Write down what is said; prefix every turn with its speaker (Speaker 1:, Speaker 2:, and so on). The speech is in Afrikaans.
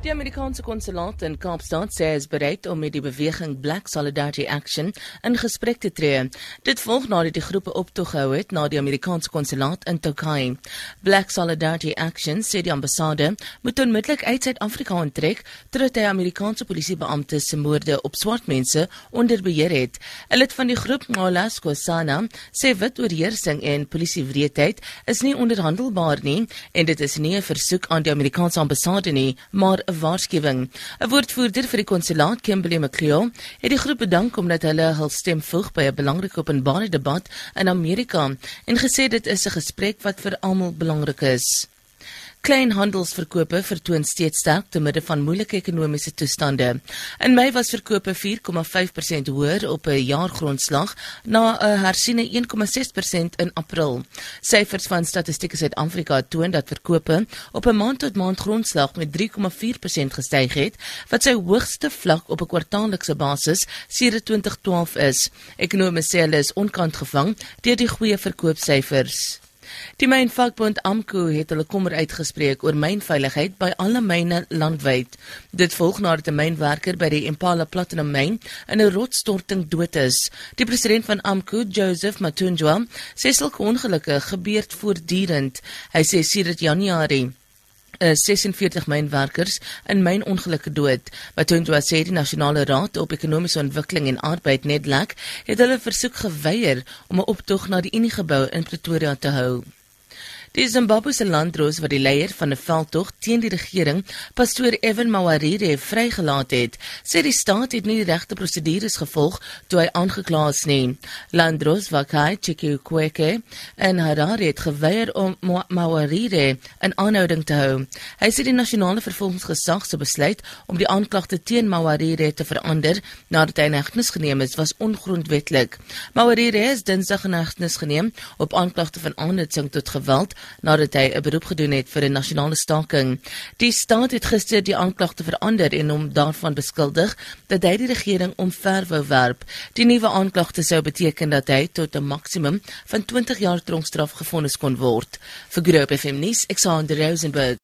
Speaker 1: Die Amerikaanse konsulaat in Kaapstad sê is bereid om met die beweging Black Solidarity Action in gesprek te tree. Dit volg nadat die groepe optog gehou het na die Amerikaanse konsulaat in Tokai. Black Solidarity Action sê die ambassade moet onmiddellik uit Suid-Afrika onttrek terwyl hy Amerikaanse polisiebeamptes se moorde op swart mense onder beheer het. 'n Lid van die groep, Ngolas Kosana, sê wit oorheersing en polisiewreedheid is nie onderhandelbaar nie en dit is nie 'n versoek aan die Amerikaanse ambassade nie, maar 'n waarskuwing. 'n Woordvoerder vir die konsulaat, Kimberley McCleo, het die groep bedank omdat hulle hul stem voeg by 'n belangrike openbare debat in Amerika en gesê dit is 'n gesprek wat vir almal belangrik is. Kleinhandelsverkope vertoon steeds sterk te midde van moeilike ekonomiese toestande. In Mei was verkope 4,5% hoër op 'n jaargrondslag na 'n hersiene 1,6% in April. Syfers van Statistiek Suid-Afrika toon dat verkope op 'n maand-tot-maand grondslag met 3,4% gestyg het, wat sy hoogste vlak op 'n kwartaallikse basis sedert 2012 is. Ekonome sê hulle is onkant gevang deur die goeie verkoopsyfers. Die mynvakbond AMKU het hulle kommer uitgespreek oor mynveiligheid by alle myne landwyd. Dit volg nadat 'n mynwerker by die Impala Platinum myn in 'n rotsstorting dood is. Die president van AMKU, Joseph Matunjwa, sê sulke ongelukke gebeur voortdurend. Hy sê sedert Januarie is 46 mynwerkers in mynongelukke dood. Matunjwa sê die Nasionale Raad op Ekonomiese Ontwikkeling en Arbeid Nedlak het hulle versoek geweier om 'n optog na die Uniegebou in Pretoria te hou. Die Zimbabwese landdroos wat die leier van 'n veldtog teen die regering, pastoor Evan Mawarire, vrygelaat het, sê die staat het nie die regte prosedures gevolg toe hy aangekla is nie. Landdroos Wakai Chikukweke en Harare het geweier om Mawarire in aanhouding te hou. Hy sê die nasionale vervolgingsgesag se besluit om die aanklagte teen Mawarire te verander nadat hy in hegtenis geneem is, was ongrondwetlik. Mawarire is dinsdag in hegtenis geneem op aanklagte van aanhitsing tot geweld nadat hy 'n beroep gedoen het vir 'n nasionale staking. Die staat het gister die aanklagte verander en hom daarvan beskuldig dat hy die regering omver wou werp. Die nuwe aanklagte sou beteken dat hy tot 'n maksimum van 20 jaar tronkstraf gefonnis kon word. Vir Groep FM nuus, Alexander Rosenberg